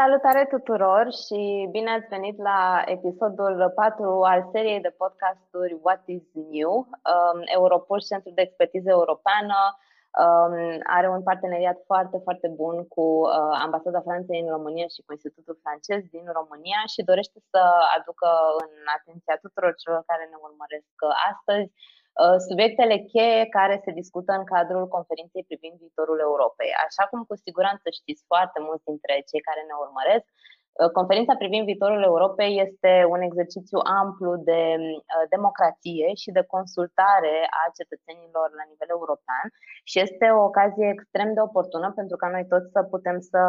Salutare tuturor și bine ați venit la episodul 4 al seriei de podcasturi What is New. Um, Europol, Centrul de Expertiză Europeană, um, are un parteneriat foarte, foarte bun cu uh, Ambasada Franței în România și cu Institutul francez din România și dorește să aducă în atenția tuturor celor care ne urmăresc astăzi Uh, subiectele cheie care se discută în cadrul conferinței privind viitorul Europei. Așa cum cu siguranță știți foarte mulți dintre cei care ne urmăresc, uh, Conferința privind viitorul Europei este un exercițiu amplu de uh, democrație și de consultare a cetățenilor la nivel european și este o ocazie extrem de oportună pentru ca noi toți să putem să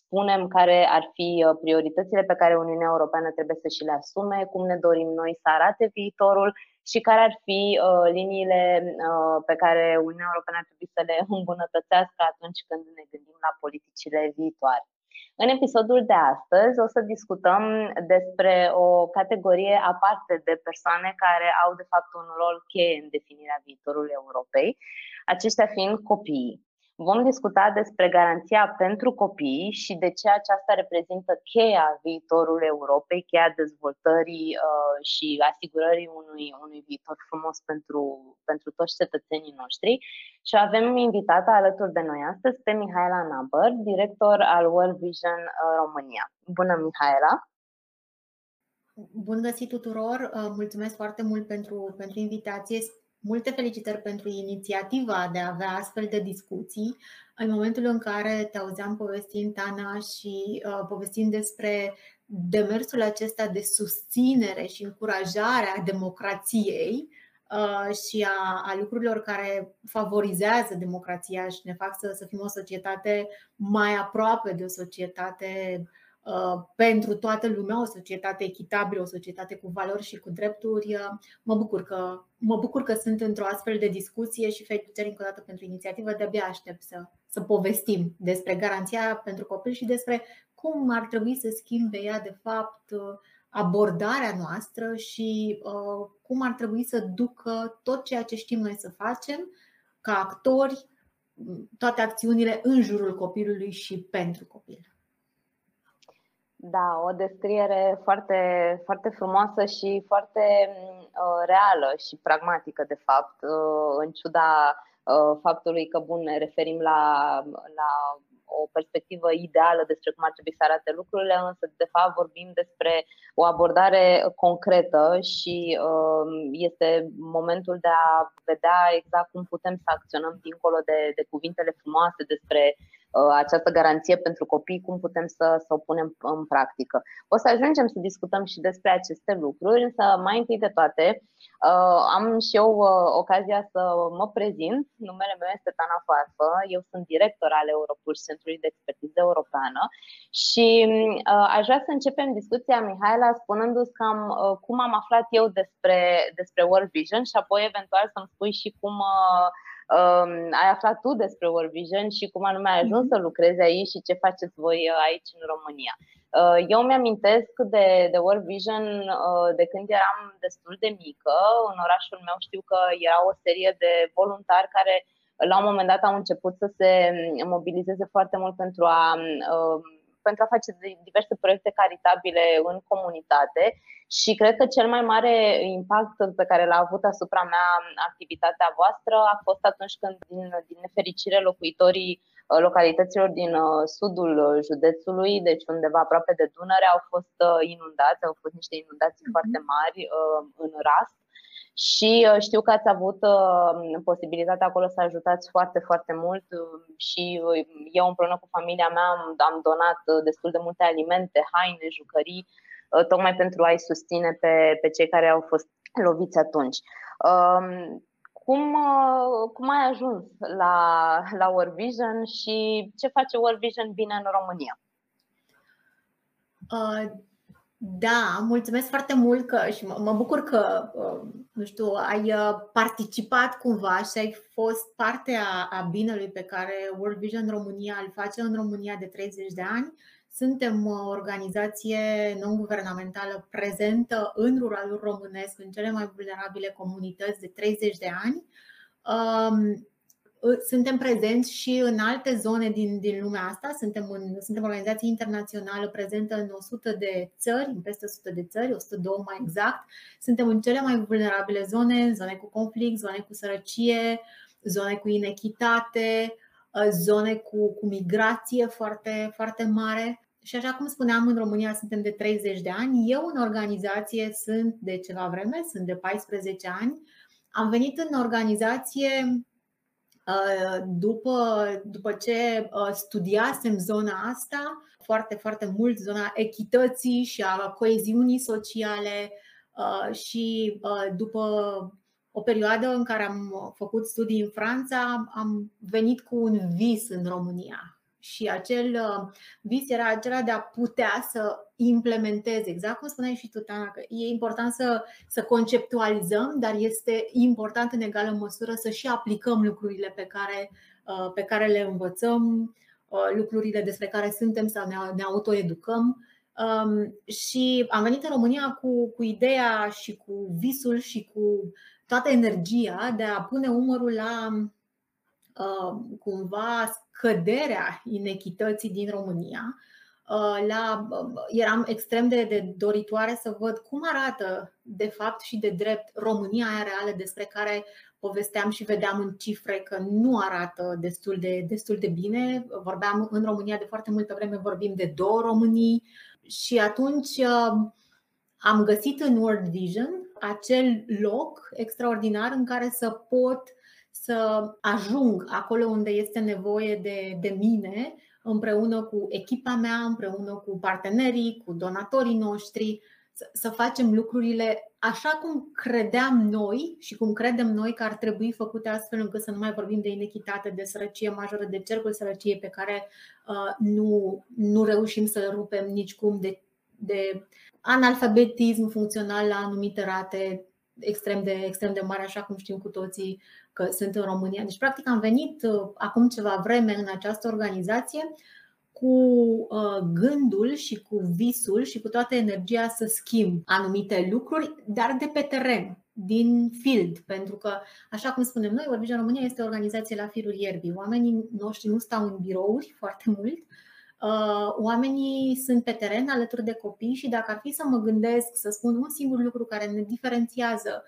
spunem care ar fi prioritățile pe care Uniunea Europeană trebuie să și le asume, cum ne dorim noi să arate viitorul și care ar fi uh, liniile uh, pe care Uniunea Europeană ar trebui să le îmbunătățească atunci când ne gândim la politicile viitoare. În episodul de astăzi o să discutăm despre o categorie aparte de persoane care au de fapt un rol cheie în definirea viitorului Europei, aceștia fiind copiii. Vom discuta despre garanția pentru copii și de ce aceasta reprezintă cheia viitorului Europei, cheia dezvoltării uh, și asigurării unui, unui viitor frumos pentru, pentru toți cetățenii noștri. Și avem invitată alături de noi astăzi pe Mihaela Nabăr, director al World Vision uh, România. Bună, Mihaela! Bun găsit tuturor! Uh, mulțumesc foarte mult pentru, pentru invitație. Multe felicitări pentru inițiativa de a avea astfel de discuții. În momentul în care te auzeam povestind, Tana, și uh, povestind despre demersul acesta de susținere și încurajare a democrației uh, și a, a lucrurilor care favorizează democrația și ne fac să, să fim o societate mai aproape de o societate Uh, pentru toată lumea, o societate echitabilă, o societate cu valori și cu drepturi. Uh, mă bucur că, mă bucur că sunt într-o astfel de discuție și felicitări încă o dată pentru inițiativă. De-abia aștept să, să povestim despre garanția pentru copil și despre cum ar trebui să schimbe ea, de fapt, uh, abordarea noastră și cum ar trebui să ducă tot ceea ce știm noi să facem ca actori, toate acțiunile în jurul copilului și pentru copil. Da, o descriere foarte, foarte frumoasă și foarte uh, reală și pragmatică, de fapt, uh, în ciuda uh, faptului că, bun, ne referim la, la o perspectivă ideală despre cum ar trebui să arate lucrurile, însă, de fapt, vorbim despre o abordare concretă și uh, este momentul de a vedea exact cum putem să acționăm dincolo de, de cuvintele frumoase despre Uh, această garanție pentru copii, cum putem să, să o punem în practică. O să ajungem să discutăm și despre aceste lucruri, însă mai întâi de toate uh, am și eu uh, ocazia să mă prezint. Numele meu este Tana Farfă, eu sunt director al Europol Centrului de Expertiză Europeană și aș vrea să începem discuția, Mihaela, spunându-ți cam cum am aflat eu despre, despre World Vision și apoi eventual să-mi spui și cum um, ai aflat tu despre World Vision și cum anume ai ajuns mhm. să lucrezi aici și ce faceți voi uh, aici în România. Uh, eu mi-amintesc de, de World Vision uh, de când eram destul de mică. În orașul meu știu că era o serie de voluntari care la un moment dat au început să se mobilizeze foarte mult pentru a um, pentru a face diverse proiecte caritabile în comunitate și cred că cel mai mare impact pe care l-a avut asupra mea activitatea voastră a fost atunci când, din, din nefericire, locuitorii uh, localităților din uh, sudul județului, deci undeva aproape de Dunăre, au fost uh, inundați, au fost niște inundații mm-hmm. foarte mari în Rast și uh, știu că ați avut uh, posibilitatea acolo să ajutați foarte, foarte mult uh, și eu împreună cu familia mea am donat destul de multe alimente, haine, jucării, tocmai pentru a-i susține pe, pe cei care au fost loviți atunci. Um, cum, cum ai ajuns la, la World Vision și ce face World Vision bine în România? Da, mulțumesc foarte mult că și mă, mă bucur că, uh, nu știu, ai uh, participat cumva și ai fost parte a, a binelui pe care World Vision România îl face în România de 30 de ani. Suntem o organizație non-guvernamentală prezentă în ruralul românesc, în cele mai vulnerabile comunități de 30 de ani. Um, suntem prezenți și în alte zone din, din lumea asta. Suntem, în, suntem o organizație internațională prezentă în 100 de țări, în peste 100 de țări, 102 mai exact. Suntem în cele mai vulnerabile zone, zone cu conflict, zone cu sărăcie, zone cu inechitate, zone cu, cu migrație foarte, foarte mare. Și așa cum spuneam, în România suntem de 30 de ani. Eu în organizație sunt de ceva vreme, sunt de 14 ani. Am venit în organizație Uh, după, după ce uh, studiasem zona asta foarte, foarte mult, zona echității și a coeziunii sociale uh, și după o perioadă în care am făcut studii în Franța, am venit cu un vis în România și acel uh, vis era acela de a putea să implementeze, exact cum spuneai și tu, Tana, că e important să, să conceptualizăm, dar este important în egală măsură să și aplicăm lucrurile pe care, uh, pe care le învățăm, uh, lucrurile despre care suntem sau ne, ne autoeducăm. Um, și am venit în România cu, cu ideea și cu visul și cu toată energia de a pune umărul la cumva scăderea inechității din România. Uh, la, uh, eram extrem de, de doritoare să văd cum arată de fapt și de drept România aia reală despre care povesteam și vedeam în cifre că nu arată destul de, destul de bine. Vorbeam în România de foarte multă vreme, vorbim de două Românii și atunci uh, am găsit în World Vision acel loc extraordinar în care să pot să ajung acolo unde este nevoie de, de mine, împreună cu echipa mea, împreună cu partenerii, cu donatorii noștri, să, să facem lucrurile așa cum credeam noi și cum credem noi că ar trebui făcute astfel încât să nu mai vorbim de inechitate, de sărăcie majoră, de cercul sărăciei pe care uh, nu, nu reușim să le rupem nicicum, de, de analfabetism funcțional la anumite rate extrem de, extrem de mari, așa cum știm cu toții că sunt în România. Deci, practic, am venit uh, acum ceva vreme în această organizație cu uh, gândul și cu visul și cu toată energia să schimb anumite lucruri, dar de pe teren, din field, pentru că, așa cum spunem noi, Vorbirea România este o organizație la firul ierbii. Oamenii noștri nu stau în birouri foarte mult, uh, oamenii sunt pe teren alături de copii și dacă ar fi să mă gândesc să spun un singur lucru care ne diferențiază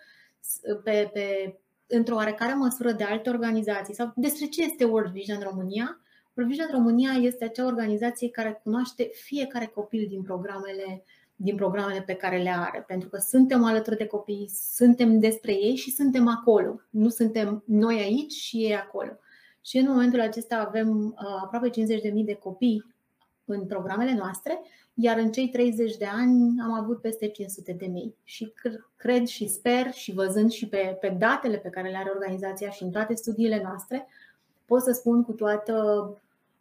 pe, pe într-o oarecare măsură de alte organizații sau despre ce este World Vision România. World Vision România este acea organizație care cunoaște fiecare copil din programele din programele pe care le are, pentru că suntem alături de copii, suntem despre ei și suntem acolo. Nu suntem noi aici și ei acolo. Și în momentul acesta avem uh, aproape 50.000 de copii în programele noastre iar în cei 30 de ani am avut peste 500 de mii. Și cred și sper și văzând și pe, pe datele pe care le are organizația și în toate studiile noastre, pot să spun cu toată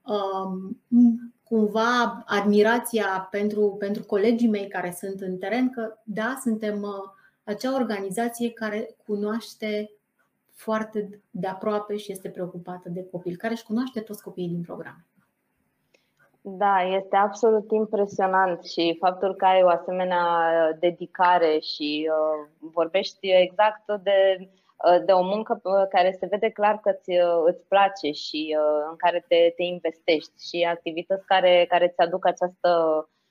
um, cumva admirația pentru, pentru colegii mei care sunt în teren că da, suntem uh, acea organizație care cunoaște foarte de aproape și este preocupată de copil, care își cunoaște toți copiii din program. Da, este absolut impresionant și faptul că ai o asemenea dedicare și uh, vorbești exact de, uh, de o muncă care se vede clar că îți, uh, îți place și uh, în care te, te investești și activități care, care îți aduc această,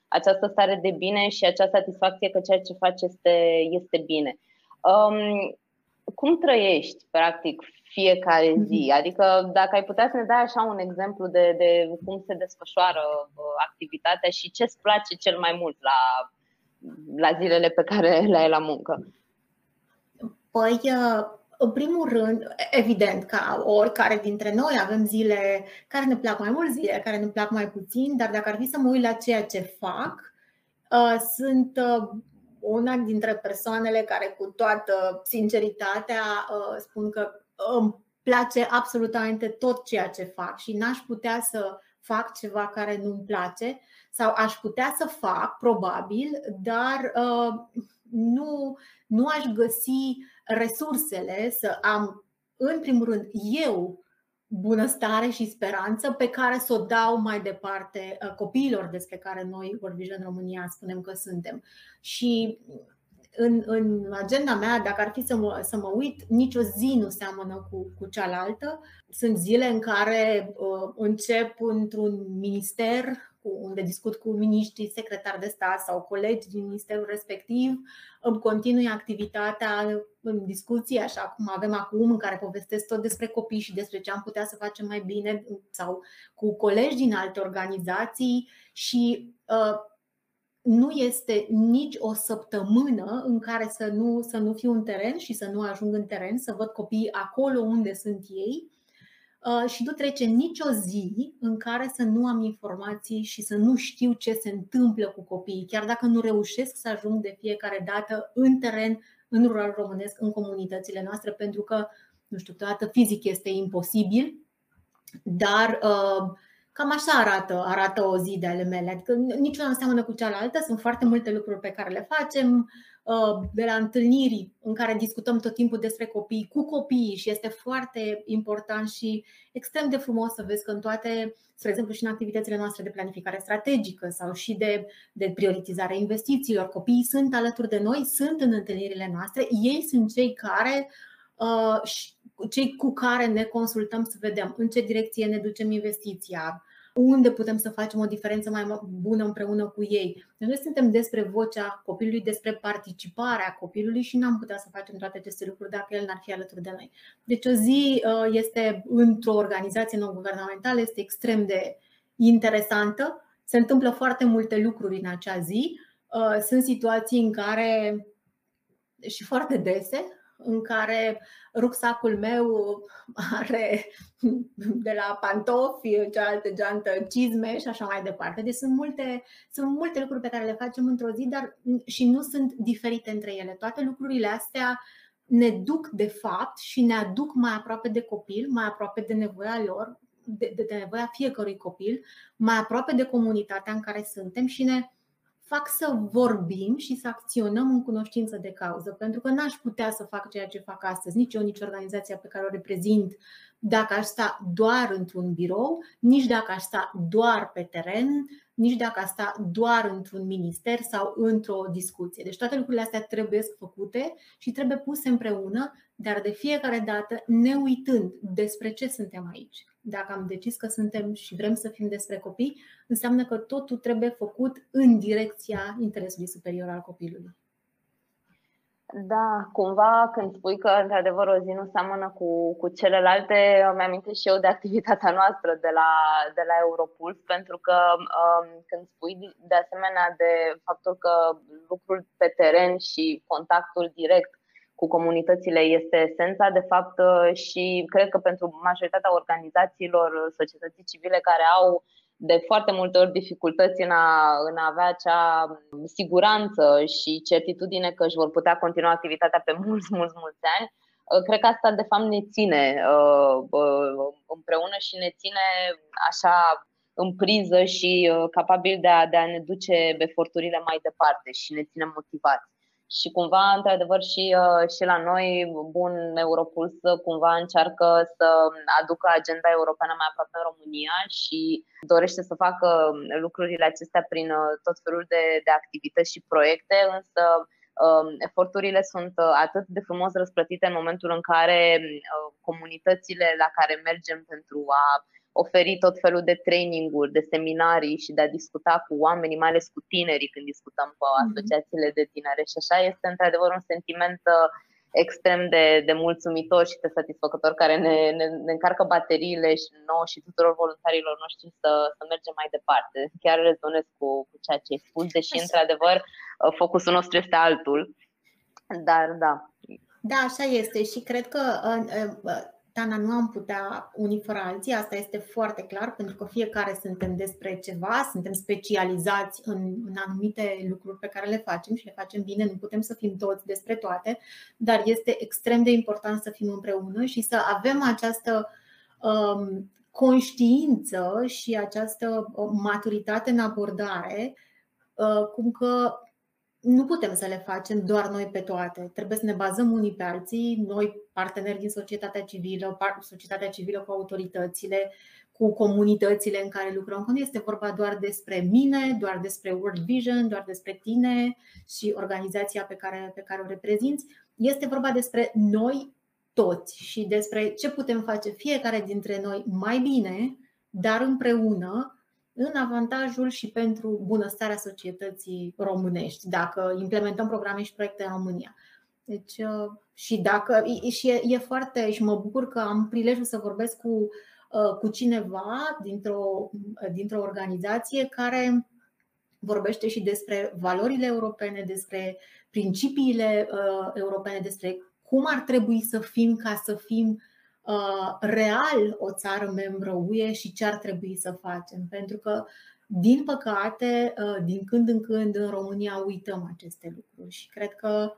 această stare de bine și acea satisfacție că ceea ce faci este, este bine. Um, cum trăiești, practic, fiecare mhm. zi? Adică dacă ai putea să ne dai așa un exemplu de, de cum se desfășoară activitatea și ce îți place cel mai mult la, la zilele pe care le ai la muncă? Păi, uh, în primul rând, evident, ca oricare dintre noi avem zile care ne plac mai mult, zile care ne plac mai puțin, dar dacă ar fi să mă uit la ceea ce fac, uh, sunt uh, una dintre persoanele care cu toată sinceritatea spun că îmi place absolutamente tot ceea ce fac și n-aș putea să fac ceva care nu-mi place sau aș putea să fac, probabil, dar uh, nu, nu aș găsi resursele să am, în primul rând, eu bunăstare și speranță pe care să o dau mai departe uh, copiilor despre care noi, World Vision România, spunem că suntem. Și în, în agenda mea, dacă ar fi să mă, să mă uit, nicio zi nu seamănă cu, cu cealaltă. Sunt zile în care uh, încep într-un minister unde discut cu miniștrii, secretari de stat sau colegi din ministerul respectiv, îmi continui activitatea în discuții, așa cum avem acum, în care povestesc tot despre copii și despre ce am putea să facem mai bine, sau cu colegi din alte organizații și uh, nu este nici o săptămână în care să nu, să nu fiu în teren și să nu ajung în teren, să văd copiii acolo unde sunt ei uh, și nu trece nicio zi în care să nu am informații și să nu știu ce se întâmplă cu copiii, chiar dacă nu reușesc să ajung de fiecare dată în teren, în rural românesc, în comunitățile noastre, pentru că, nu știu, câteodată fizic este imposibil, dar uh, Cam așa arată, arată o zi de ale mele. Adică niciuna nu seamănă cu cealaltă, sunt foarte multe lucruri pe care le facem, uh, de la întâlniri în care discutăm tot timpul despre copii cu copiii și este foarte important și extrem de frumos să vezi că în toate, spre exemplu și în activitățile noastre de planificare strategică sau și de, de prioritizare investițiilor, copiii sunt alături de noi, sunt în întâlnirile noastre, ei sunt cei care uh, cei cu care ne consultăm să vedem în ce direcție ne ducem investiția, unde putem să facem o diferență mai bună împreună cu ei. Deci noi suntem despre vocea copilului, despre participarea copilului și n-am putea să facem toate aceste lucruri dacă el n-ar fi alături de noi. Deci o zi uh, este într-o organizație non-guvernamentală, este extrem de interesantă. Se întâmplă foarte multe lucruri în acea zi. Uh, sunt situații în care și foarte dese în care rucsacul meu are de la pantofi, cealaltă geantă, cizme și așa mai departe. Deci sunt multe, sunt multe lucruri pe care le facem într-o zi, dar și nu sunt diferite între ele. Toate lucrurile astea ne duc de fapt și ne aduc mai aproape de copil, mai aproape de nevoia lor, de, de, de nevoia fiecărui copil, mai aproape de comunitatea în care suntem și ne fac să vorbim și să acționăm în cunoștință de cauză, pentru că n-aș putea să fac ceea ce fac astăzi, nici eu, nici organizația pe care o reprezint, dacă aș sta doar într-un birou, nici dacă aș sta doar pe teren, nici dacă aș sta doar într-un minister sau într-o discuție. Deci toate lucrurile astea trebuie făcute și trebuie puse împreună, dar de fiecare dată ne uitând despre ce suntem aici dacă am decis că suntem și vrem să fim despre copii, înseamnă că totul trebuie făcut în direcția interesului superior al copilului. Da, cumva când spui că într-adevăr o zi nu seamănă cu, cu celelalte, îmi amintesc și eu de activitatea noastră de la, de la Europuls, pentru că um, când spui de asemenea de faptul că lucrul pe teren și contactul direct cu comunitățile este esența, de fapt, uh, și cred că pentru majoritatea organizațiilor societății civile care au de foarte multe ori dificultăți în a, în a avea acea siguranță și certitudine că își vor putea continua activitatea pe mulți, mulți, mulți ani, uh, cred că asta de fapt ne ține uh, împreună și ne ține așa în priză și capabil de a, de a ne duce eforturile mai departe și ne ține motivați și cumva, într-adevăr, și, uh, și la noi, bun, Europuls cumva încearcă să aducă agenda europeană mai aproape în România și dorește să facă lucrurile acestea prin uh, tot felul de, de activități și proiecte, însă um, eforturile sunt uh, atât de frumos răsplătite în momentul în care comunitățile la care mergem pentru a oferi tot felul de traininguri, de seminarii și de a discuta cu oamenii, mai ales cu tinerii când discutăm cu mhm. asociațiile de tinere și așa este într-adevăr un sentiment uh, extrem de, de mulțumitor și de satisfăcător care ne, ne, ne încarcă bateriile și nouă și tuturor voluntarilor noștri să, să mergem mai departe. Chiar rezonez cu, cu ceea ce ai spus, deși într-adevăr uh, focusul nostru este altul. Dar da. Da, așa este și cred că uh, Tana, nu am putea unii fără alții, asta este foarte clar, pentru că fiecare suntem despre ceva, suntem specializați în, în anumite lucruri pe care le facem și le facem bine, nu putem să fim toți despre toate, dar este extrem de important să fim împreună și să avem această um, conștiință și această uh, maturitate în abordare, uh, cum că nu putem să le facem doar noi pe toate. Trebuie să ne bazăm unii pe alții, noi, parteneri din societatea civilă, societatea civilă cu autoritățile, cu comunitățile în care lucrăm. Că nu este vorba doar despre mine, doar despre World Vision, doar despre tine și organizația pe care, pe care o reprezinți. Este vorba despre noi toți și despre ce putem face fiecare dintre noi mai bine, dar împreună, în avantajul și pentru bunăstarea societății românești, dacă implementăm programe și proiecte în România. Deci, uh, și dacă și e, e foarte și mă bucur că am prilejul să vorbesc cu, uh, cu cineva dintr-o, dintr-o organizație care vorbește și despre valorile europene, despre principiile uh, europene, despre cum ar trebui să fim ca să fim real o țară membră UE și ce ar trebui să facem. Pentru că, din păcate, din când în când în România uităm aceste lucruri și cred că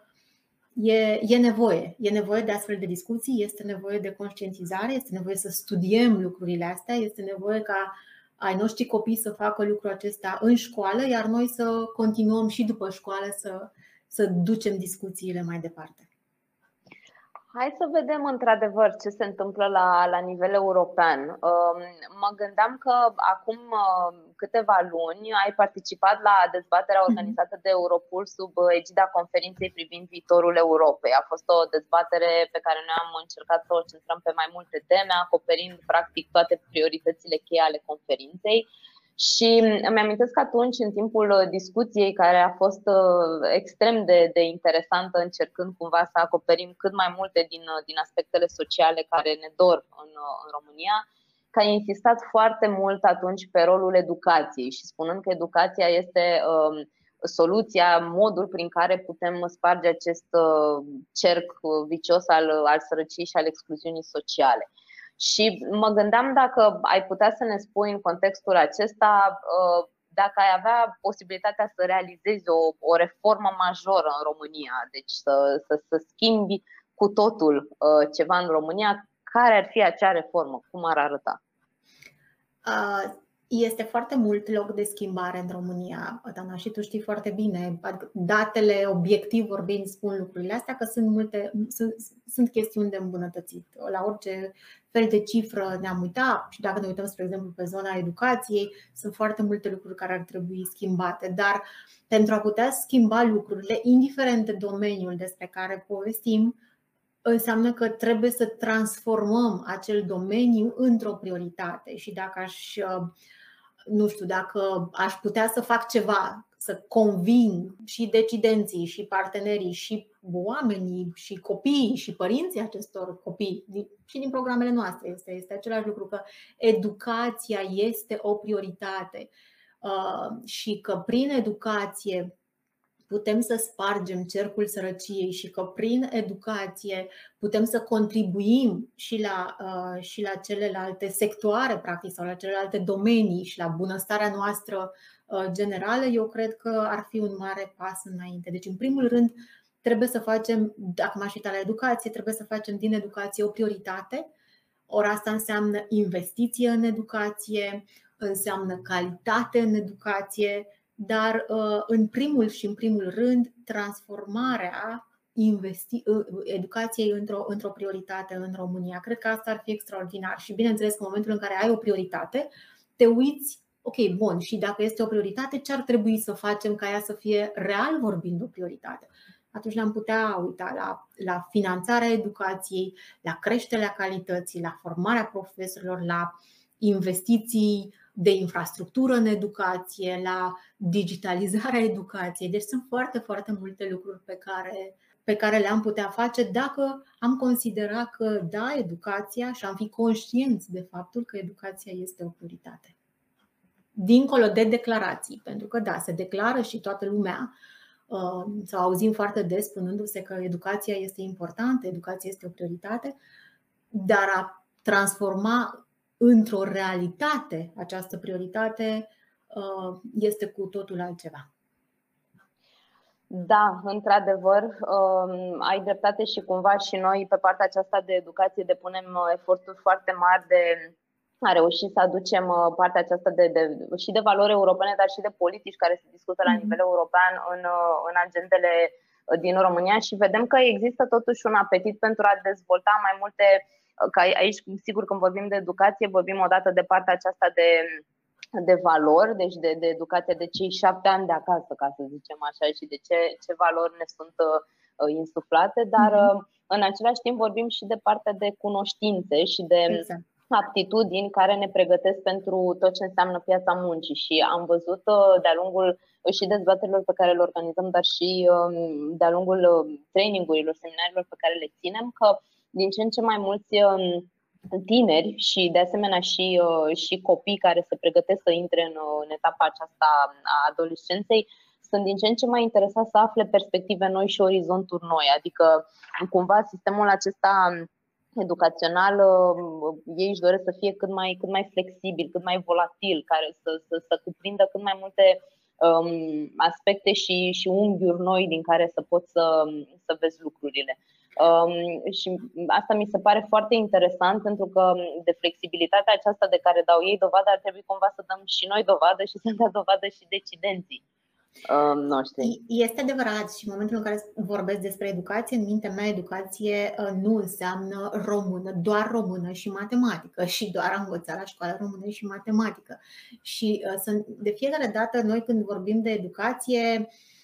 e, e nevoie. E nevoie de astfel de discuții, este nevoie de conștientizare, este nevoie să studiem lucrurile astea, este nevoie ca ai noștri copii să facă lucrul acesta în școală, iar noi să continuăm și după școală să, să ducem discuțiile mai departe. Hai să vedem într-adevăr ce se întâmplă la, la nivel european. Um, mă gândeam că acum uh, câteva luni ai participat la dezbaterea mhm. organizată de Europol sub egida conferinței privind viitorul Europei. A fost o dezbatere pe care noi am încercat să o centrăm pe mai multe teme, acoperind practic toate prioritățile cheie ale conferinței. Și îmi amintesc că atunci, în timpul uh, discuției, care a fost uh, extrem de, de interesantă, încercând cumva să acoperim cât mai multe din, uh, din aspectele sociale care ne dor în, în România, că a insistat foarte mult atunci pe rolul educației și spunând că educația este um, soluția, modul prin care putem sparge acest cerc vicios al, al sărăciei și al excluziunii sociale. Și mă gândeam dacă ai putea să ne spui în contextul acesta uh, dacă ai avea posibilitatea să realizezi o, o reformă majoră în România, deci să, să, să schimbi cu totul uh, ceva în România, care ar fi acea reformă? Cum ar arăta? Uh, este foarte mult loc de schimbare în România, Dana, și tu știi foarte bine. Datele, obiectiv vorbind, spun lucrurile astea că sunt multe, sunt, sunt chestiuni de îmbunătățit. La orice fel de cifră ne-am uitat și dacă ne uităm, spre exemplu, pe zona educației, sunt foarte multe lucruri care ar trebui schimbate. Dar pentru a putea schimba lucrurile, indiferent de domeniul despre care povestim, înseamnă că trebuie să transformăm acel domeniu într-o prioritate. Și dacă aș nu știu, dacă aș putea să fac ceva, să convin și decidenții, și partenerii, și oamenii, și copiii, și părinții acestor copii, și din programele noastre, este, este același lucru, că educația este o prioritate uh, și că prin educație putem să spargem cercul sărăciei și că prin educație putem să contribuim și la, uh, și la celelalte sectoare, practic, sau la celelalte domenii și la bunăstarea noastră uh, generală, eu cred că ar fi un mare pas înainte. Deci, în primul rând, trebuie să facem, dacă m-aș uita la educație, trebuie să facem din educație o prioritate. Ori asta înseamnă investiție în educație, înseamnă calitate în educație, dar uh, în primul și în primul rând transformarea investi- uh, educației într-o, într-o prioritate în România. Cred că asta ar fi extraordinar și bineînțeles că în momentul în care ai o prioritate, te uiți, ok, bun, și dacă este o prioritate, ce ar trebui să facem ca ea să fie real vorbind o prioritate? Atunci ne-am putea uita la, la finanțarea educației, la creșterea calității, la formarea profesorilor, la investiții de infrastructură în educație, la digitalizarea educației. Deci sunt foarte, foarte multe lucruri pe care, pe care le-am putea face dacă am considera că, da, educația și am fi conștienți de faptul că educația este o prioritate. Dincolo de declarații, pentru că, da, se declară și toată lumea uh, sau auzim foarte des spunându-se că educația este importantă, educația este o prioritate, dar a transforma într-o realitate această prioritate uh, este cu totul altceva. Da, într-adevăr, um, ai dreptate și cumva și noi pe partea aceasta de educație depunem uh, eforturi foarte mari de a reuși să aducem uh, partea aceasta de, de, și de valori europene, dar și de politici care se discută la mhm. nivel european în, în agendele din România și vedem că există totuși un apetit pentru a dezvolta mai multe că aici, sigur, când vorbim de educație, vorbim odată de partea aceasta de de valori, deci de, de educație de cei șapte ani de acasă, ca să zicem așa, și de ce, ce valori ne sunt uh, insuflate, dar mm-hmm. uh, în același timp vorbim și de partea de cunoștințe și de exact. aptitudini care ne pregătesc pentru tot ce înseamnă piața muncii și am văzut uh, de-a lungul uh, și dezbaterilor pe care le organizăm, dar și um, de-a lungul uh, trainingurilor, seminarilor pe care le ținem, că din ce în ce mai mulți um, tineri și de asemenea și, uh, și copii care se pregătesc să intre în, uh, în etapa aceasta a adolescenței sunt din ce în ce mai interesați să afle perspective noi și orizonturi noi. Adică cumva sistemul acesta educațional uh, ei își doresc să fie cât mai, cât mai flexibil, cât mai volatil, care să, să, să cuprindă cât mai multe um, aspecte și, și unghiuri noi din care să poți să, să vezi lucrurile. Um, și asta mi se pare foarte interesant pentru că de flexibilitatea aceasta de care dau ei dovadă ar trebui cumva să dăm și noi dovadă și să dea dovadă și decidenții um, noștri. Este adevărat și în momentul în care vorbesc despre educație, în mintea mea educație uh, nu înseamnă română, doar română și matematică și doar am învățat la școală română și matematică. Și uh, de fiecare dată noi când vorbim de educație, Uh,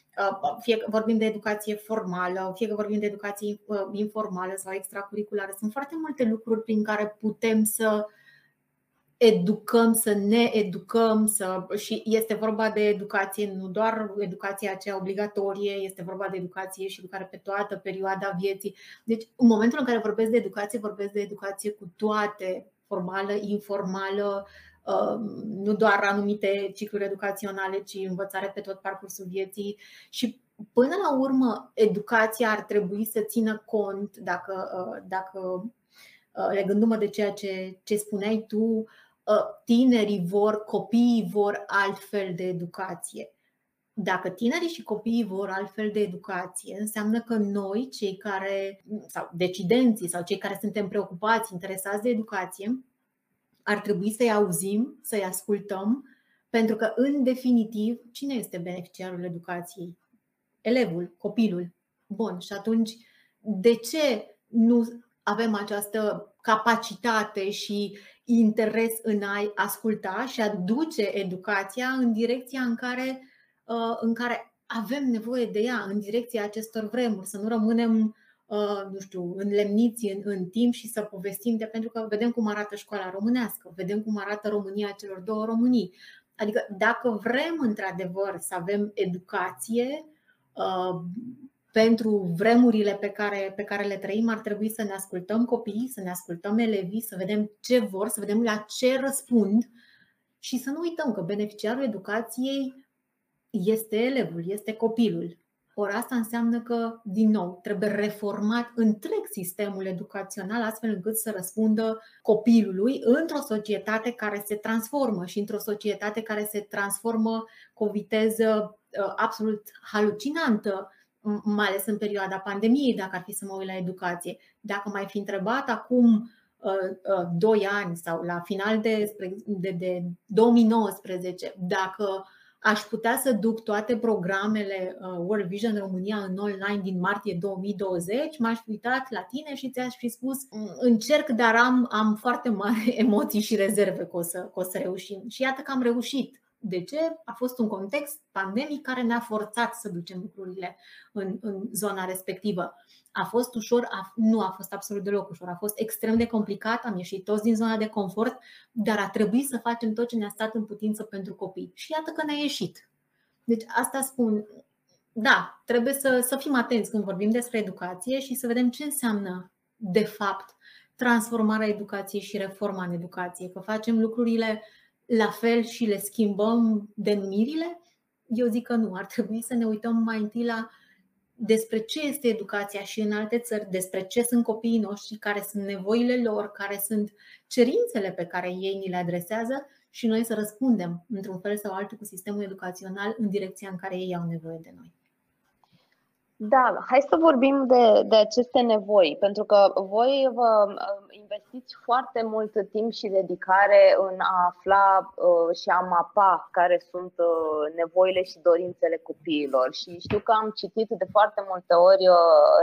fie că vorbim de educație formală, fie că vorbim de educație uh, informală sau extracurriculară. Sunt foarte multe lucruri prin care putem să educăm, să ne educăm să, și este vorba de educație, nu doar educația aceea obligatorie, este vorba de educație și educare pe toată perioada vieții. Deci, în momentul în care vorbesc de educație, vorbesc de educație cu toate, formală, informală, Um, nu doar anumite cicluri educaționale, ci învățare pe tot parcursul vieții și Până la urmă, educația ar trebui să țină cont, dacă, uh, dacă uh, legându-mă de ceea ce, ce spuneai tu, uh, tinerii vor, copiii vor altfel de educație. Dacă tinerii și copiii vor altfel de educație, înseamnă că noi, cei care, sau decidenții, sau cei care suntem preocupați, interesați de educație, ar trebui să-i auzim, să-i ascultăm, pentru că, în definitiv, cine este beneficiarul educației? Elevul, copilul. Bun, și atunci, de ce nu avem această capacitate și interes în a asculta și a duce educația în direcția în care, uh, în care avem nevoie de ea, în direcția acestor vremuri, să nu rămânem Uh, nu știu, înlemniți în, în timp și să povestim de pentru că vedem cum arată școala românească, vedem cum arată România celor două Românii. Adică dacă vrem într-adevăr să avem educație uh, pentru vremurile pe care, pe care le trăim, ar trebui să ne ascultăm copiii, să ne ascultăm elevii, să vedem ce vor, să vedem la ce răspund și să nu uităm că beneficiarul educației este elevul, este copilul. Ori asta înseamnă că, din nou, trebuie reformat întreg sistemul educațional astfel încât să răspundă copilului într-o societate care se transformă și într-o societate care se transformă cu o viteză uh, absolut halucinantă, mai ales în perioada pandemiei, dacă ar fi să mă uit la educație. Dacă mai fi întrebat acum uh, uh, doi ani sau la final de, de, de 2019 dacă aș putea să duc toate programele uh, World Vision România în online din martie 2020, m-aș fi uitat la tine și ți-aș fi spus mm, încerc, dar am, am foarte mari emoții și rezerve că o, să, că o să reușim. Și iată că am reușit. De ce? A fost un context pandemic care ne-a forțat să ducem lucrurile în, în zona respectivă. A fost ușor? A, nu a fost absolut deloc ușor. A fost extrem de complicat, am ieșit toți din zona de confort, dar a trebuit să facem tot ce ne-a stat în putință pentru copii. Și iată că ne-a ieșit. Deci asta spun, da, trebuie să, să fim atenți când vorbim despre educație și să vedem ce înseamnă, de fapt, transformarea educației și reforma în educație. Că facem lucrurile la fel și le schimbăm denumirile? Eu zic că nu. Ar trebui să ne uităm mai întâi la despre ce este educația și în alte țări, despre ce sunt copiii noștri, care sunt nevoile lor, care sunt cerințele pe care ei ni le adresează și noi să răspundem într-un fel sau altul cu sistemul educațional în direcția în care ei au nevoie de noi. Da, hai să vorbim de, de aceste nevoi, pentru că voi vă uh, investiți foarte mult timp și dedicare în a afla uh, și a mapa care sunt uh, nevoile și dorințele copiilor. Și știu că am citit de foarte multe ori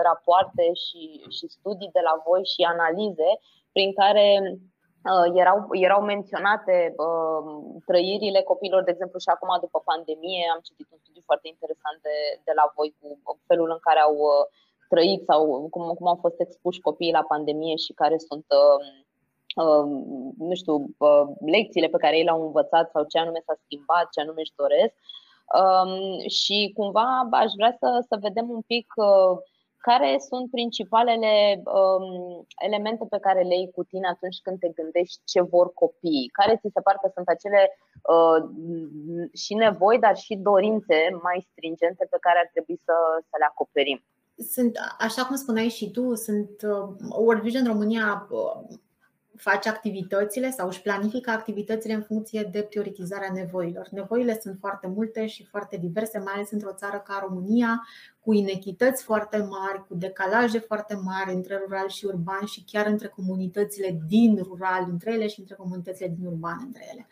rapoarte și, și studii de la voi și analize prin care erau, erau menționate trăirile copiilor, de exemplu, și acum după pandemie. Am citit un studiu foarte interesant de, de la voi cu felul în care au trăit sau cum, cum au fost expuși copiii la pandemie și care sunt nu știu, lecțiile pe care ei le-au învățat sau ce anume s-a schimbat, ce anume își doresc. Și cumva aș vrea să, să vedem un pic care sunt principalele um, elemente pe care le iei cu tine atunci când te gândești ce vor copiii? Care ți se pare că sunt acele uh, și nevoi, dar și dorințe mai stringente pe care ar trebui să, să le acoperim? Sunt, așa cum spuneai și tu, sunt uh, World Vision România uh, face activitățile sau își planifică activitățile în funcție de prioritizarea nevoilor. Nevoile sunt foarte multe și foarte diverse, mai ales într-o țară ca România, cu inechități foarte mari, cu decalaje foarte mari între rural și urban și chiar între comunitățile din rural între ele și între comunitățile din urban între ele.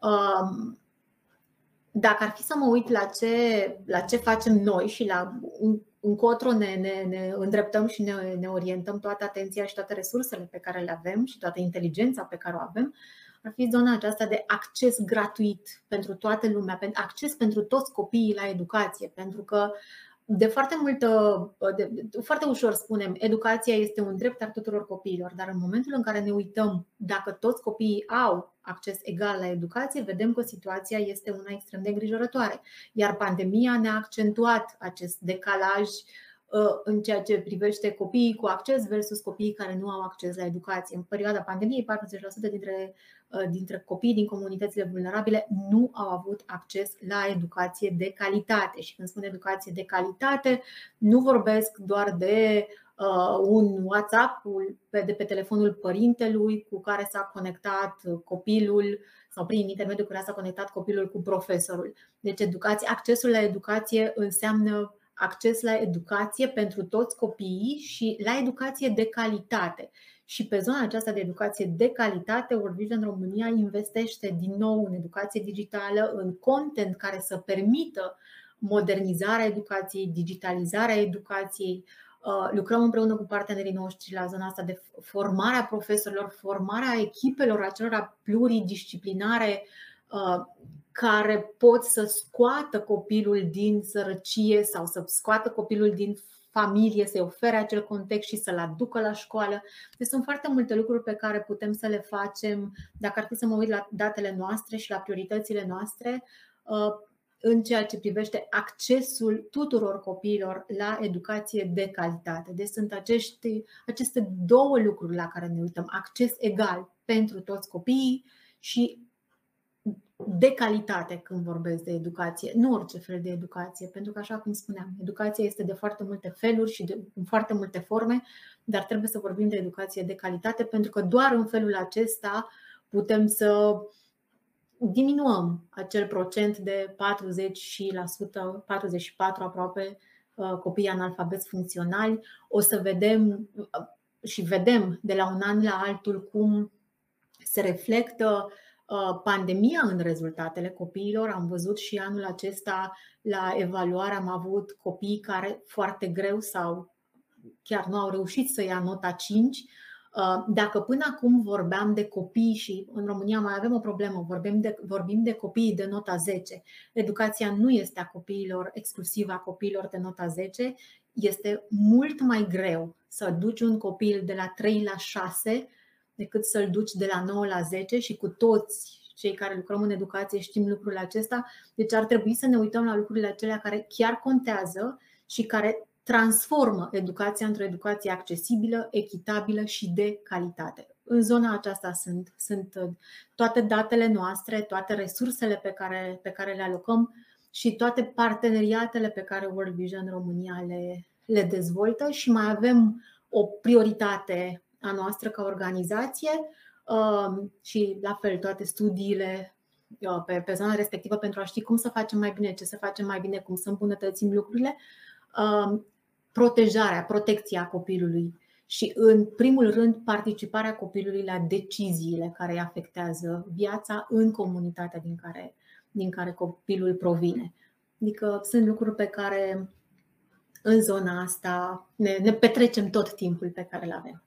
Um, dacă ar fi să mă uit la ce, la ce facem noi și la încotro ne, ne, ne îndreptăm și ne, ne orientăm toată atenția și toate resursele pe care le avem și toată inteligența pe care o avem, ar fi zona aceasta de acces gratuit pentru toată lumea, acces pentru toți copiii la educație, pentru că de foarte multă, de, foarte ușor spunem, educația este un drept al tuturor copiilor, dar în momentul în care ne uităm dacă toți copiii au acces egal la educație, vedem că situația este una extrem de îngrijorătoare. Iar pandemia ne-a accentuat acest decalaj uh, în ceea ce privește copiii cu acces versus copiii care nu au acces la educație. În perioada pandemiei, 40% dintre, uh, dintre copiii din comunitățile vulnerabile nu au avut acces la educație de calitate. Și când spun educație de calitate, nu vorbesc doar de Uh, un WhatsApp de pe telefonul părintelui cu care s-a conectat copilul sau prin intermediul care s-a conectat copilul cu profesorul. Deci educație, accesul la educație înseamnă acces la educație pentru toți copiii și la educație de calitate. Și pe zona aceasta de educație de calitate, World Vision România investește din nou în educație digitală, în content care să permită modernizarea educației, digitalizarea educației, Uh, lucrăm împreună cu partenerii noștri la zona asta de formarea profesorilor, formarea echipelor acelora pluridisciplinare uh, care pot să scoată copilul din sărăcie sau să scoată copilul din familie, să-i ofere acel context și să-l aducă la școală. Deci sunt foarte multe lucruri pe care putem să le facem. Dacă ar fi să mă uit la datele noastre și la prioritățile noastre, uh, în ceea ce privește accesul tuturor copiilor la educație de calitate. Deci sunt acești, aceste două lucruri la care ne uităm: acces egal pentru toți copiii și de calitate când vorbesc de educație, nu orice fel de educație, pentru că, așa cum spuneam, educația este de foarte multe feluri și de în foarte multe forme, dar trebuie să vorbim de educație de calitate, pentru că doar în felul acesta putem să diminuăm acel procent de 40 și la 100, 44 aproape uh, copii analfabeți funcționali. O să vedem uh, și vedem de la un an la altul cum se reflectă uh, pandemia în rezultatele copiilor. Am văzut și anul acesta la evaluare am avut copii care foarte greu sau chiar nu au reușit să ia nota 5 Uh, dacă până acum vorbeam de copii și în România mai avem o problemă, vorbim de, vorbim de copii de nota 10, educația nu este a copiilor, exclusiv a copiilor de nota 10, este mult mai greu să duci un copil de la 3 la 6 decât să-l duci de la 9 la 10 și cu toți cei care lucrăm în educație știm lucrul acesta. Deci ar trebui să ne uităm la lucrurile acelea care chiar contează și care transformă educația într-o educație accesibilă, echitabilă și de calitate. În zona aceasta sunt, sunt uh, toate datele noastre, toate resursele pe care, pe care le alocăm și toate parteneriatele pe care World Vision România le, le dezvoltă și mai avem o prioritate a noastră ca organizație uh, și la fel toate studiile uh, pe, pe zona respectivă pentru a ști cum să facem mai bine, ce să facem mai bine, cum să îmbunătățim lucrurile protejarea, protecția copilului și, în primul rând, participarea copilului la deciziile care îi afectează viața în comunitatea din care, din care copilul provine. Adică sunt lucruri pe care în zona asta ne, ne petrecem tot timpul pe care îl avem.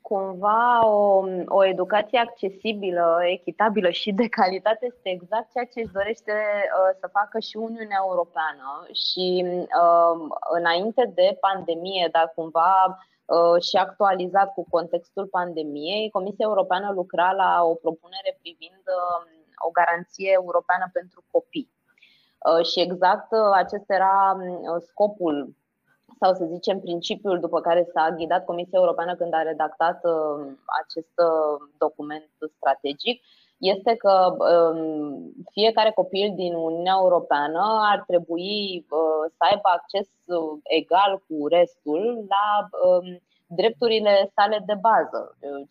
Cumva o, o educație accesibilă, echitabilă și de calitate este exact ceea ce își dorește uh, să facă și Uniunea Europeană. Și uh, înainte de pandemie, dar cumva uh, și actualizat cu contextul pandemiei, Comisia Europeană lucra la o propunere privind uh, o garanție europeană pentru copii. Uh, și exact uh, acesta era uh, scopul sau să zicem principiul după care s-a ghidat Comisia Europeană când a redactat acest document strategic este că um, fiecare copil din Uniunea Europeană ar trebui să aibă acces egal cu restul la um, drepturile sale de bază,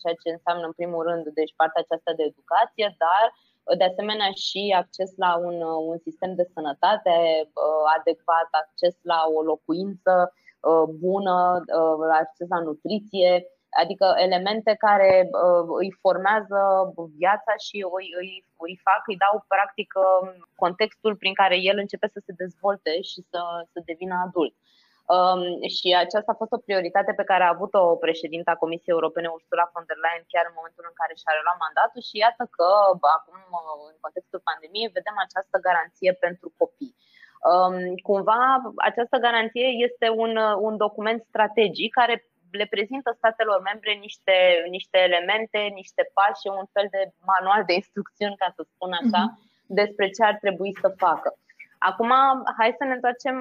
ceea ce înseamnă în primul rând deci partea aceasta de educație, dar de asemenea și acces la un, un sistem de sănătate uh, adecvat, acces la o locuință uh, bună, uh, acces la nutriție, adică elemente care îi formează viața și îi, îi, îi fac, îi dau practic contextul prin care el începe să se dezvolte și să, să devină adult. Um, și aceasta a fost o prioritate pe care a avut-o președinta Comisiei Europene, Ursula von der Leyen, chiar în momentul în care și-a reluat mandatul și iată că acum, în contextul pandemiei, vedem această garanție pentru copii. Um, cumva, această garanție este un, un document strategic care le prezintă statelor membre niște, niște elemente, niște pași, un fel de manual de instrucțiuni, ca să spun așa, mm-hmm. despre ce ar trebui să facă. Acum, hai să ne întoarcem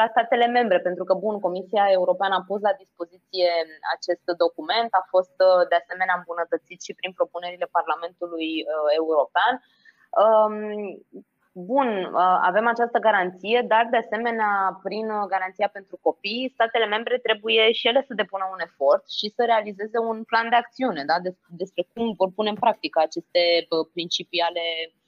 la statele membre, pentru că, bun, Comisia Europeană a pus la dispoziție acest document, a fost de asemenea îmbunătățit și prin propunerile Parlamentului uh, European. Um, bun, uh, avem această garanție, dar de asemenea, prin garanția pentru copii, statele membre trebuie și ele să depună un efort și să realizeze un plan de acțiune da? despre cum vor pune în practică aceste uh, principii ale Uh,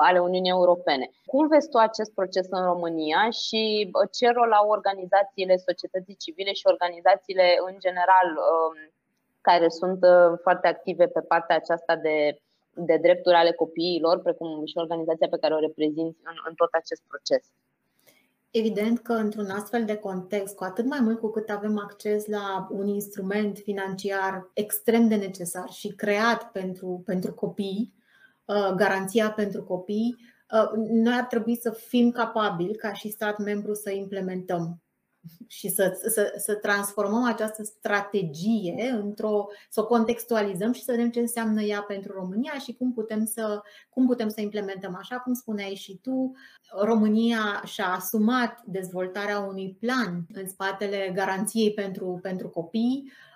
ale Uniunii Europene. Cum vezi tu acest proces în România și uh, ce rol au organizațiile societății civile și organizațiile în general um, care sunt uh, foarte active pe partea aceasta de, de drepturi ale copiilor, precum și organizația pe care o reprezinți în, în tot acest proces? Evident că într-un astfel de context, cu atât mai mult cu cât avem acces la un instrument financiar extrem de necesar și creat pentru, pentru copii, Uh, garanția pentru copii, uh, noi ar trebui să fim capabili ca și stat membru să implementăm și să, să, să transformăm această strategie într-o, să o contextualizăm și să vedem ce înseamnă ea pentru România și cum putem să, cum putem să implementăm. Așa cum spuneai și tu, România și-a asumat dezvoltarea unui plan în spatele garanției pentru, pentru copii, Uh,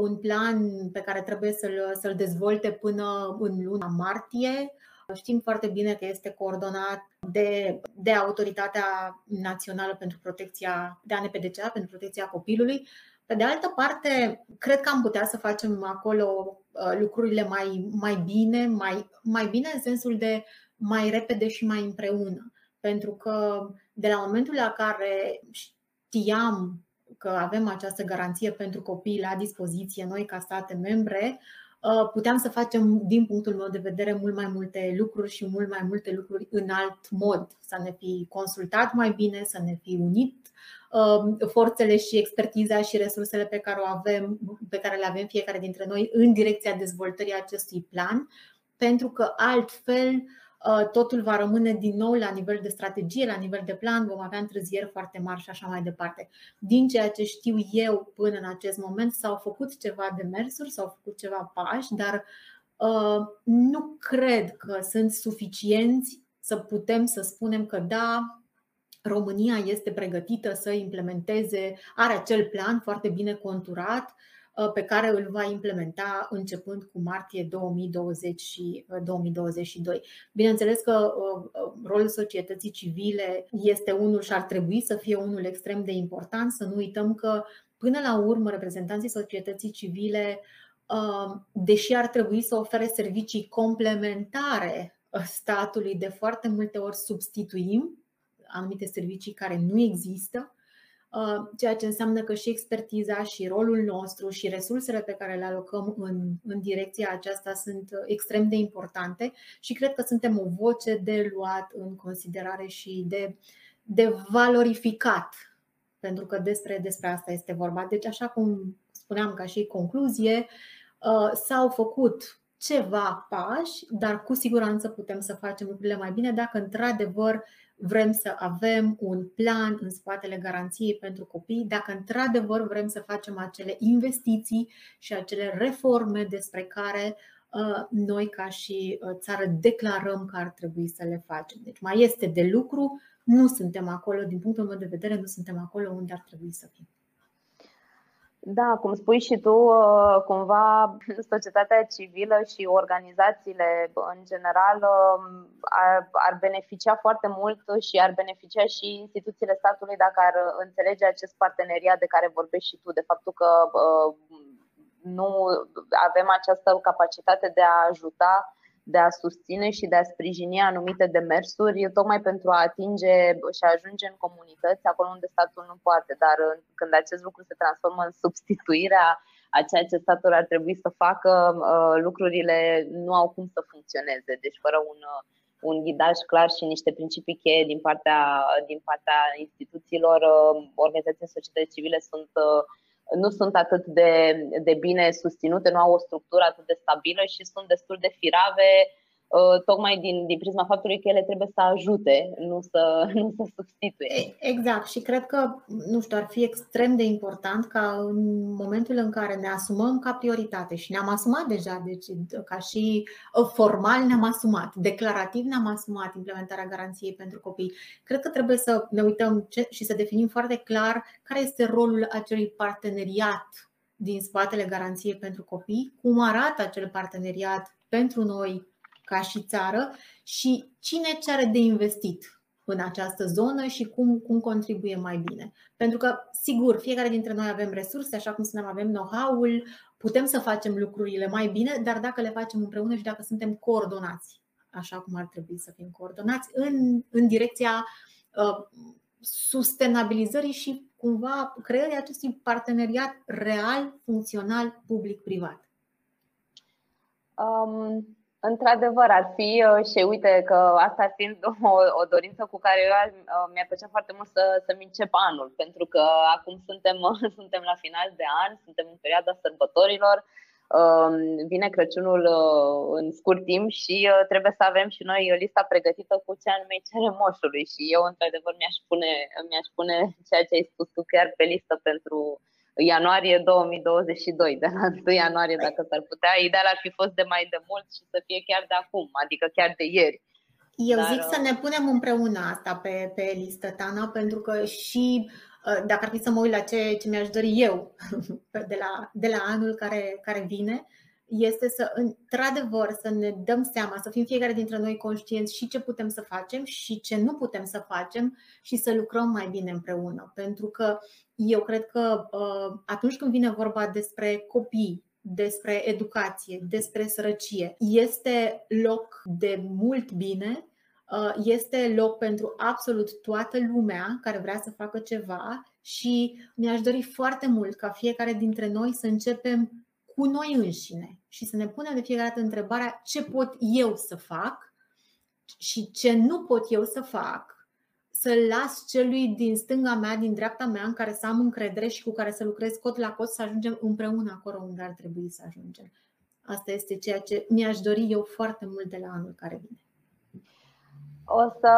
un plan pe care trebuie să-l, să-l dezvolte până în luna martie. Știm foarte bine că este coordonat de, de Autoritatea Națională pentru Protecția, de ANPDCA, pentru protecția copilului. Pe de altă parte, cred că am putea să facem acolo uh, lucrurile mai, mai bine, mai, mai bine în sensul de mai repede și mai împreună. Pentru că de la momentul la care știam că avem această garanție pentru copii la dispoziție noi ca state membre, uh, puteam să facem, din punctul meu de vedere, mult mai multe lucruri și mult mai multe lucruri în alt mod. Să ne fi consultat mai bine, să ne fi unit uh, forțele și expertiza și resursele pe care, o avem, pe care le avem fiecare dintre noi în direcția dezvoltării acestui plan, pentru că altfel Uh, totul va rămâne din nou la nivel de strategie, la nivel de plan, vom avea întârzieri foarte mari și așa mai departe. Din ceea ce știu eu până în acest moment, s-au făcut ceva demersuri, s-au făcut ceva pași, dar uh, nu cred că sunt suficienți să putem să spunem că da, România este pregătită să implementeze, are acel plan foarte bine conturat Uh, pe care îl va implementa începând cu martie 2020 și 2022. Uh, Bineînțeles că uh, rolul societății civile este unul și ar trebui să fie unul extrem de important. Să nu uităm că până la urmă reprezentanții societății civile, deși ar trebui să ofere servicii complementare statului, de foarte multe ori substituim anumite servicii care nu există Uh, ceea ce înseamnă că și expertiza și rolul nostru și resursele pe care le alocăm în, în direcția aceasta sunt extrem de importante și cred că suntem o voce de luat în considerare și de, de valorificat, pentru că despre, despre asta este vorba. Deci, așa cum spuneam ca și concluzie, s-au făcut ceva pași, dar cu siguranță putem să facem lucrurile mai bine dacă într-adevăr vrem să avem un plan în spatele garanției pentru copii, dacă într-adevăr vrem să facem acele investiții și acele reforme despre care uh, noi ca și uh, țară declarăm că ar trebui să le facem. Deci mai este de lucru, nu suntem acolo, din punctul meu de vedere, nu suntem acolo unde ar trebui să fim. Da, cum spui și tu, uh, cumva societatea civilă și organizațiile în general um, ar, ar beneficia foarte mult și ar beneficia și instituțiile statului dacă ar înțelege acest parteneriat de care vorbești și tu, de faptul că uh, nu avem această capacitate de a ajuta de a susține și de a sprijini anumite demersuri, tocmai pentru a atinge și a ajunge în comunități acolo unde statul nu poate. Dar când acest lucru se transformă în substituirea a ceea ce statul ar trebui să facă, uh, lucrurile nu au cum să funcționeze. Deci fără un, uh, un ghidaj clar și niște principii cheie din partea, din partea instituțiilor, uh, organizațiile societății civile sunt nu sunt atât de, de bine susținute, nu au o structură atât de stabilă și sunt destul de firave. Uh, tocmai din, din prisma faptului că ele trebuie să ajute, nu să, nu să substituie. Exact și cred că, nu știu, ar fi extrem de important ca în momentul în care ne asumăm ca prioritate și ne-am asumat deja, deci ca și uh, formal ne-am asumat, declarativ ne-am asumat implementarea garanției pentru copii. Cred că trebuie să ne uităm și să definim foarte clar care este rolul acelui parteneriat din spatele garanției pentru copii, cum arată acel parteneriat pentru noi ca și țară și cine ce are de investit în această zonă și cum, cum contribuie mai bine. Pentru că, sigur, fiecare dintre noi avem resurse, așa cum spuneam, avem know-how-ul, putem să facem lucrurile mai bine, dar dacă le facem împreună și dacă suntem coordonați, așa cum ar trebui să fim coordonați, în, în direcția uh, sustenabilizării și cumva creării acestui parteneriat real, funcțional, public-privat. Um, Într-adăvăr, ar fi uh, și uite că asta ar fi o, o dorință cu care eu uh, mi-ar plăcea foarte mult să, să-mi încep anul, pentru că acum suntem, suntem la final de an, suntem în perioada sărbătorilor, um, vine Crăciunul uh, în scurt timp și trebuie să avem și noi lista pregătită cu ce anume cere moșului. Și eu, într-adevăr, mi-aș pune, mi-aș pune ceea ce ai spus tu chiar pe listă pentru ianuarie 2022, de la 1 ianuarie, dacă s-ar putea. Ideal ar fi fost de mai de mult și să fie chiar de acum, adică chiar de ieri. Eu Dar, zic să ne punem împreună asta pe, pe listă, Tana, pentru că și uh, dacă ar fi să mă uit la ce, ce mi-aș dori eu de la, de la anul care, care vine, este să, într-adevăr, să ne dăm seama, să fim fiecare dintre noi conștienți și ce putem să facem și ce nu putem să facem și să lucrăm mai bine împreună. Pentru că eu cred că uh, atunci când vine vorba despre copii, despre educație, despre sărăcie, este loc de mult bine, uh, este loc pentru absolut toată lumea care vrea să facă ceva și mi-aș dori foarte mult ca fiecare dintre noi să începem cu noi înșine și să ne punem de fiecare dată întrebarea ce pot eu să fac și ce nu pot eu să fac, să las celui din stânga mea, din dreapta mea, în care să am încredere și cu care să lucrez cot la cot, să ajungem împreună acolo unde ar trebui să ajungem. Asta este ceea ce mi-aș dori eu foarte mult de la anul care vine. O să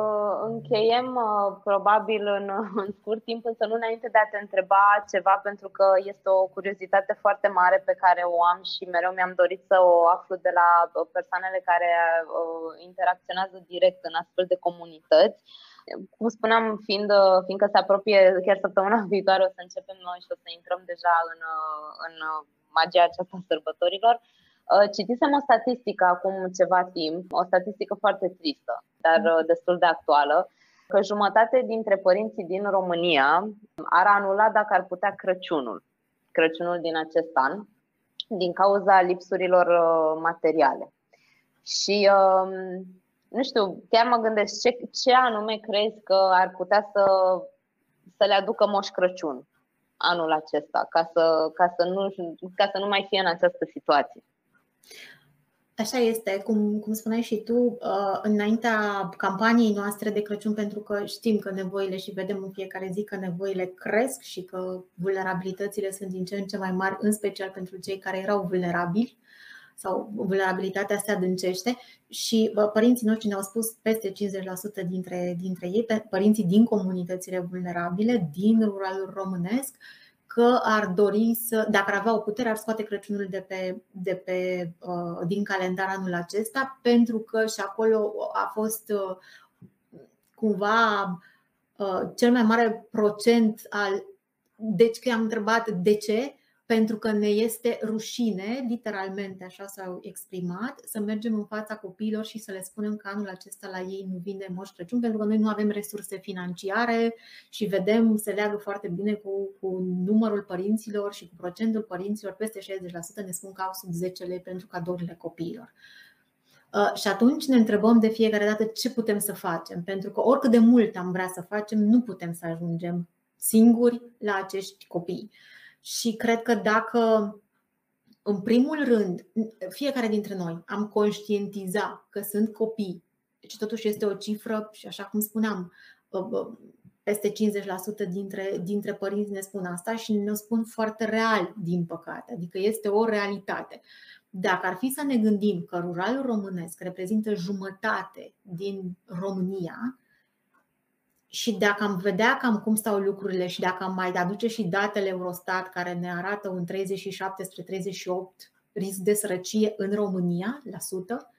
uh, încheiem uh, probabil în, în scurt timp, însă nu înainte de a te întreba ceva, pentru că este o curiozitate foarte mare pe care o am și mereu mi-am dorit să o aflu de la uh, persoanele care uh, interacționează direct în astfel de comunități. Cum spuneam, fiind, uh, fiindcă se apropie chiar săptămâna viitoare, o să începem noi și o să intrăm deja în, uh, în magia aceasta sărbătorilor. Uh, citisem o statistică acum ceva timp, o statistică foarte tristă, dar uh, destul de actuală, că jumătate dintre părinții din România ar anula dacă ar putea Crăciunul, Crăciunul din acest an, din cauza lipsurilor uh, materiale. Și um, nu știu, chiar mă gândesc ce, ce anume crezi că ar putea să, să le aducă Moș Crăciun anul acesta, ca să, ca, să nu, ca să nu mai fie în această situație. Așa este, cum, cum spuneai și tu, uh, înaintea campaniei noastre de Crăciun, pentru că știm că nevoile și vedem în fiecare zi că nevoile cresc și că vulnerabilitățile sunt din ce în ce mai mari, în special pentru cei care erau vulnerabili sau vulnerabilitatea se adâncește. Și părinții noștri ne-au spus peste 50% dintre, dintre ei, părinții din comunitățile vulnerabile, din ruralul românesc, că ar dori să, dacă ar avea o putere, ar scoate Crăciunul de pe, de pe, uh, din calendar anul acesta, pentru că și acolo a fost uh, cumva uh, cel mai mare procent al. Deci, că am întrebat de ce, pentru că ne este rușine, literalmente așa s-au exprimat, să mergem în fața copiilor și să le spunem că anul acesta la ei nu vine Moș Crăciun, pentru că noi nu avem resurse financiare și vedem, se leagă foarte bine cu, cu numărul părinților și cu procentul părinților, peste 60% ne spun că au sub 10 lei pentru cadourile copiilor. Uh, și atunci ne întrebăm de fiecare dată ce putem să facem, pentru că oricât de mult am vrea să facem, nu putem să ajungem singuri la acești copii. Și cred că dacă, în primul rând, fiecare dintre noi am conștientiza că sunt copii, deci totuși este o cifră și așa cum spuneam, peste 50% dintre, dintre părinți ne spun asta și ne spun foarte real, din păcate, adică este o realitate. Dacă ar fi să ne gândim că ruralul românesc reprezintă jumătate din România, și dacă am vedea cam cum stau lucrurile și dacă am mai aduce și datele Eurostat care ne arată un 37 spre 38 risc de sărăcie în România, la sută,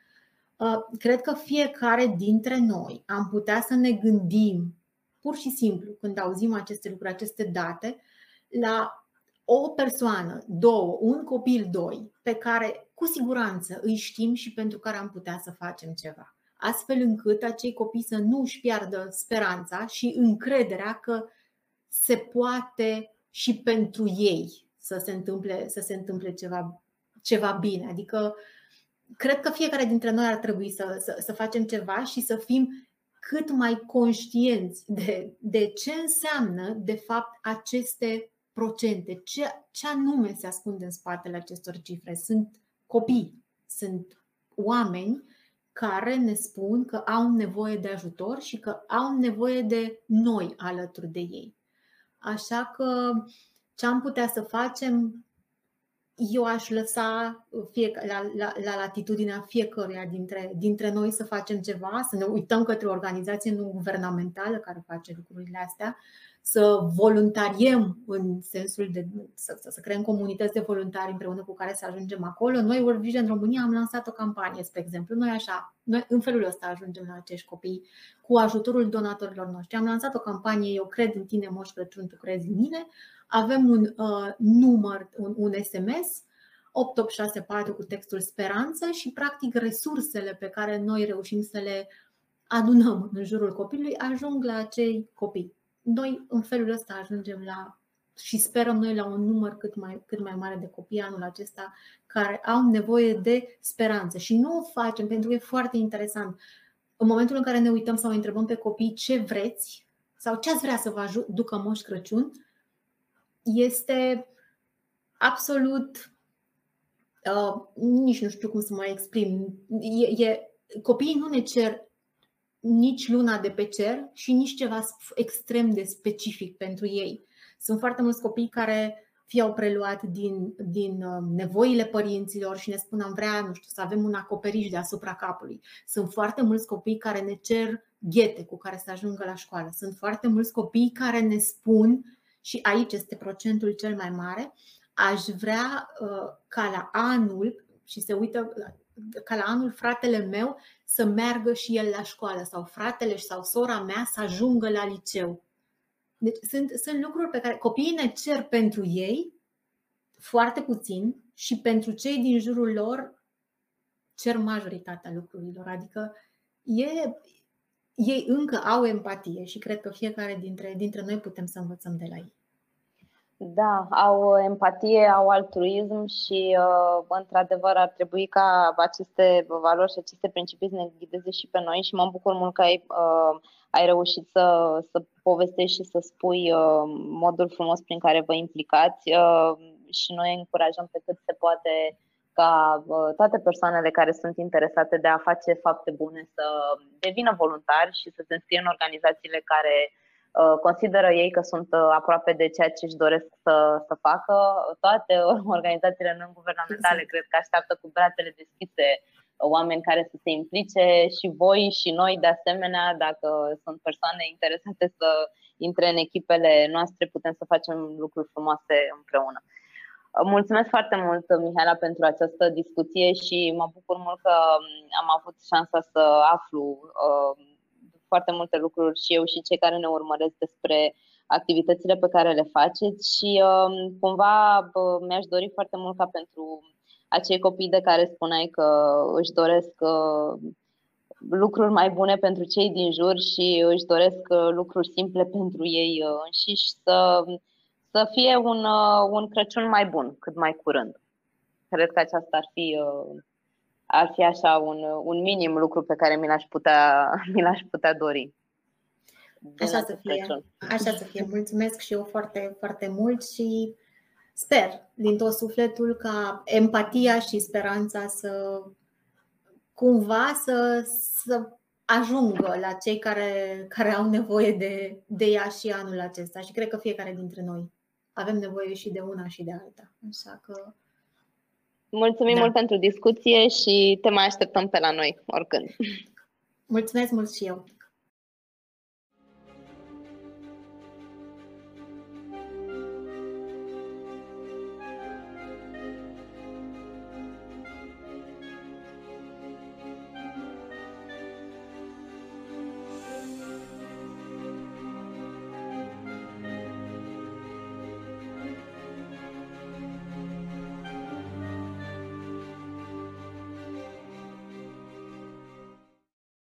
uh, cred că fiecare dintre noi am putea să ne gândim pur și simplu când auzim aceste lucruri, aceste date, la o persoană, două, un copil, doi, pe care cu siguranță îi știm și pentru care am putea să facem ceva astfel încât acei copii să nu își piardă speranța și încrederea că se poate și pentru ei să se întâmple, să se întâmple ceva, ceva bine. Adică cred că fiecare dintre noi ar trebui să, să, să facem ceva și să fim cât mai conștienți de, de ce înseamnă, de fapt, aceste procente, ce, ce anume se ascunde în spatele acestor cifre. Sunt copii, sunt oameni care ne spun că au nevoie de ajutor și că au nevoie de noi alături de ei. Așa că ce am putea să facem, eu aș lăsa fie, la, la, la latitudinea fiecăruia dintre, dintre noi să facem ceva, să ne uităm către o organizație nu guvernamentală care face lucrurile astea să voluntariem în sensul de să, să, să creăm comunități de voluntari împreună cu care să ajungem acolo. Noi, World Vision România, am lansat o campanie, spre exemplu. Noi așa, noi în felul ăsta ajungem la acești copii cu ajutorul donatorilor noștri. Am lansat o campanie, eu cred în tine, Moș Crăciun, tu crezi în mine. Avem un uh, număr, un, un SMS 8864 cu textul speranță și practic resursele pe care noi reușim să le adunăm în jurul copilului ajung la acei copii noi în felul ăsta ajungem la și sperăm noi la un număr cât mai, cât mai mare de copii anul acesta care au nevoie de speranță. Și nu o facem pentru că e foarte interesant. În momentul în care ne uităm sau întrebăm pe copii ce vreți sau ce ați vrea să vă ducă Moș Crăciun, este absolut. Uh, nici nu știu cum să mă exprim. E, e, copiii nu ne cer nici luna de pe cer și nici ceva extrem de specific pentru ei. Sunt foarte mulți copii care fie au preluat din, din um, nevoile părinților și ne spun am vrea, nu știu, să avem un acoperiș deasupra capului. Sunt foarte mulți copii care ne cer ghete cu care să ajungă la școală. Sunt foarte mulți copii care ne spun, și aici este procentul cel mai mare, aș vrea uh, ca la anul, și se uită ca la anul fratele meu să meargă și el la școală sau fratele sau sora mea să ajungă la liceu. Deci sunt, sunt lucruri pe care copiii ne cer pentru ei foarte puțin și pentru cei din jurul lor cer majoritatea lucrurilor. Adică e, ei încă au empatie și cred că fiecare dintre, dintre noi putem să învățăm de la ei. Da, au empatie, au altruism și, uh, într-adevăr, ar trebui ca aceste valori și aceste principii să ne ghideze și pe noi și mă bucur mult că ai, uh, ai reușit să, să povestești și să spui uh, modul frumos prin care vă implicați și noi încurajăm pe cât se poate ca toate persoanele care sunt interesate de a face fapte bune să devină voluntari și să se înscrie în organizațiile care uh, consideră ei că sunt uh, aproape de ceea ce își doresc să, să facă. Toate organizațiile non-guvernamentale exact. cred că așteaptă cu brațele deschise oameni care să se implice și voi și noi de asemenea, dacă sunt persoane interesate să intre în echipele noastre, putem să facem lucruri frumoase împreună. Mulțumesc foarte mult, Mihaela, pentru această discuție și mă bucur mult că am avut șansa să aflu uh, foarte multe lucruri și eu și cei care ne urmăresc despre activitățile pe care le faceți și uh, cumva uh, mi-aș dori foarte mult ca pentru acei copii de care spuneai că își doresc lucruri mai bune pentru cei din jur și își doresc lucruri simple pentru ei înșiși să să fie un, uh, un Crăciun mai bun, cât mai curând. Cred că aceasta ar fi, uh, ar fi așa un, un minim lucru pe care mi l-aș putea, mi l-aș putea dori. Așa să fie. Crăciun. Așa să fie. Mulțumesc și eu foarte, foarte mult și sper din tot sufletul ca empatia și speranța să cumva să, să ajungă la cei care, care au nevoie de, de ea și anul acesta și cred că fiecare dintre noi avem nevoie și de una și de alta. Așa că. Mulțumim da. mult pentru discuție și te mai așteptăm pe la noi oricând. Mulțumesc mult și eu.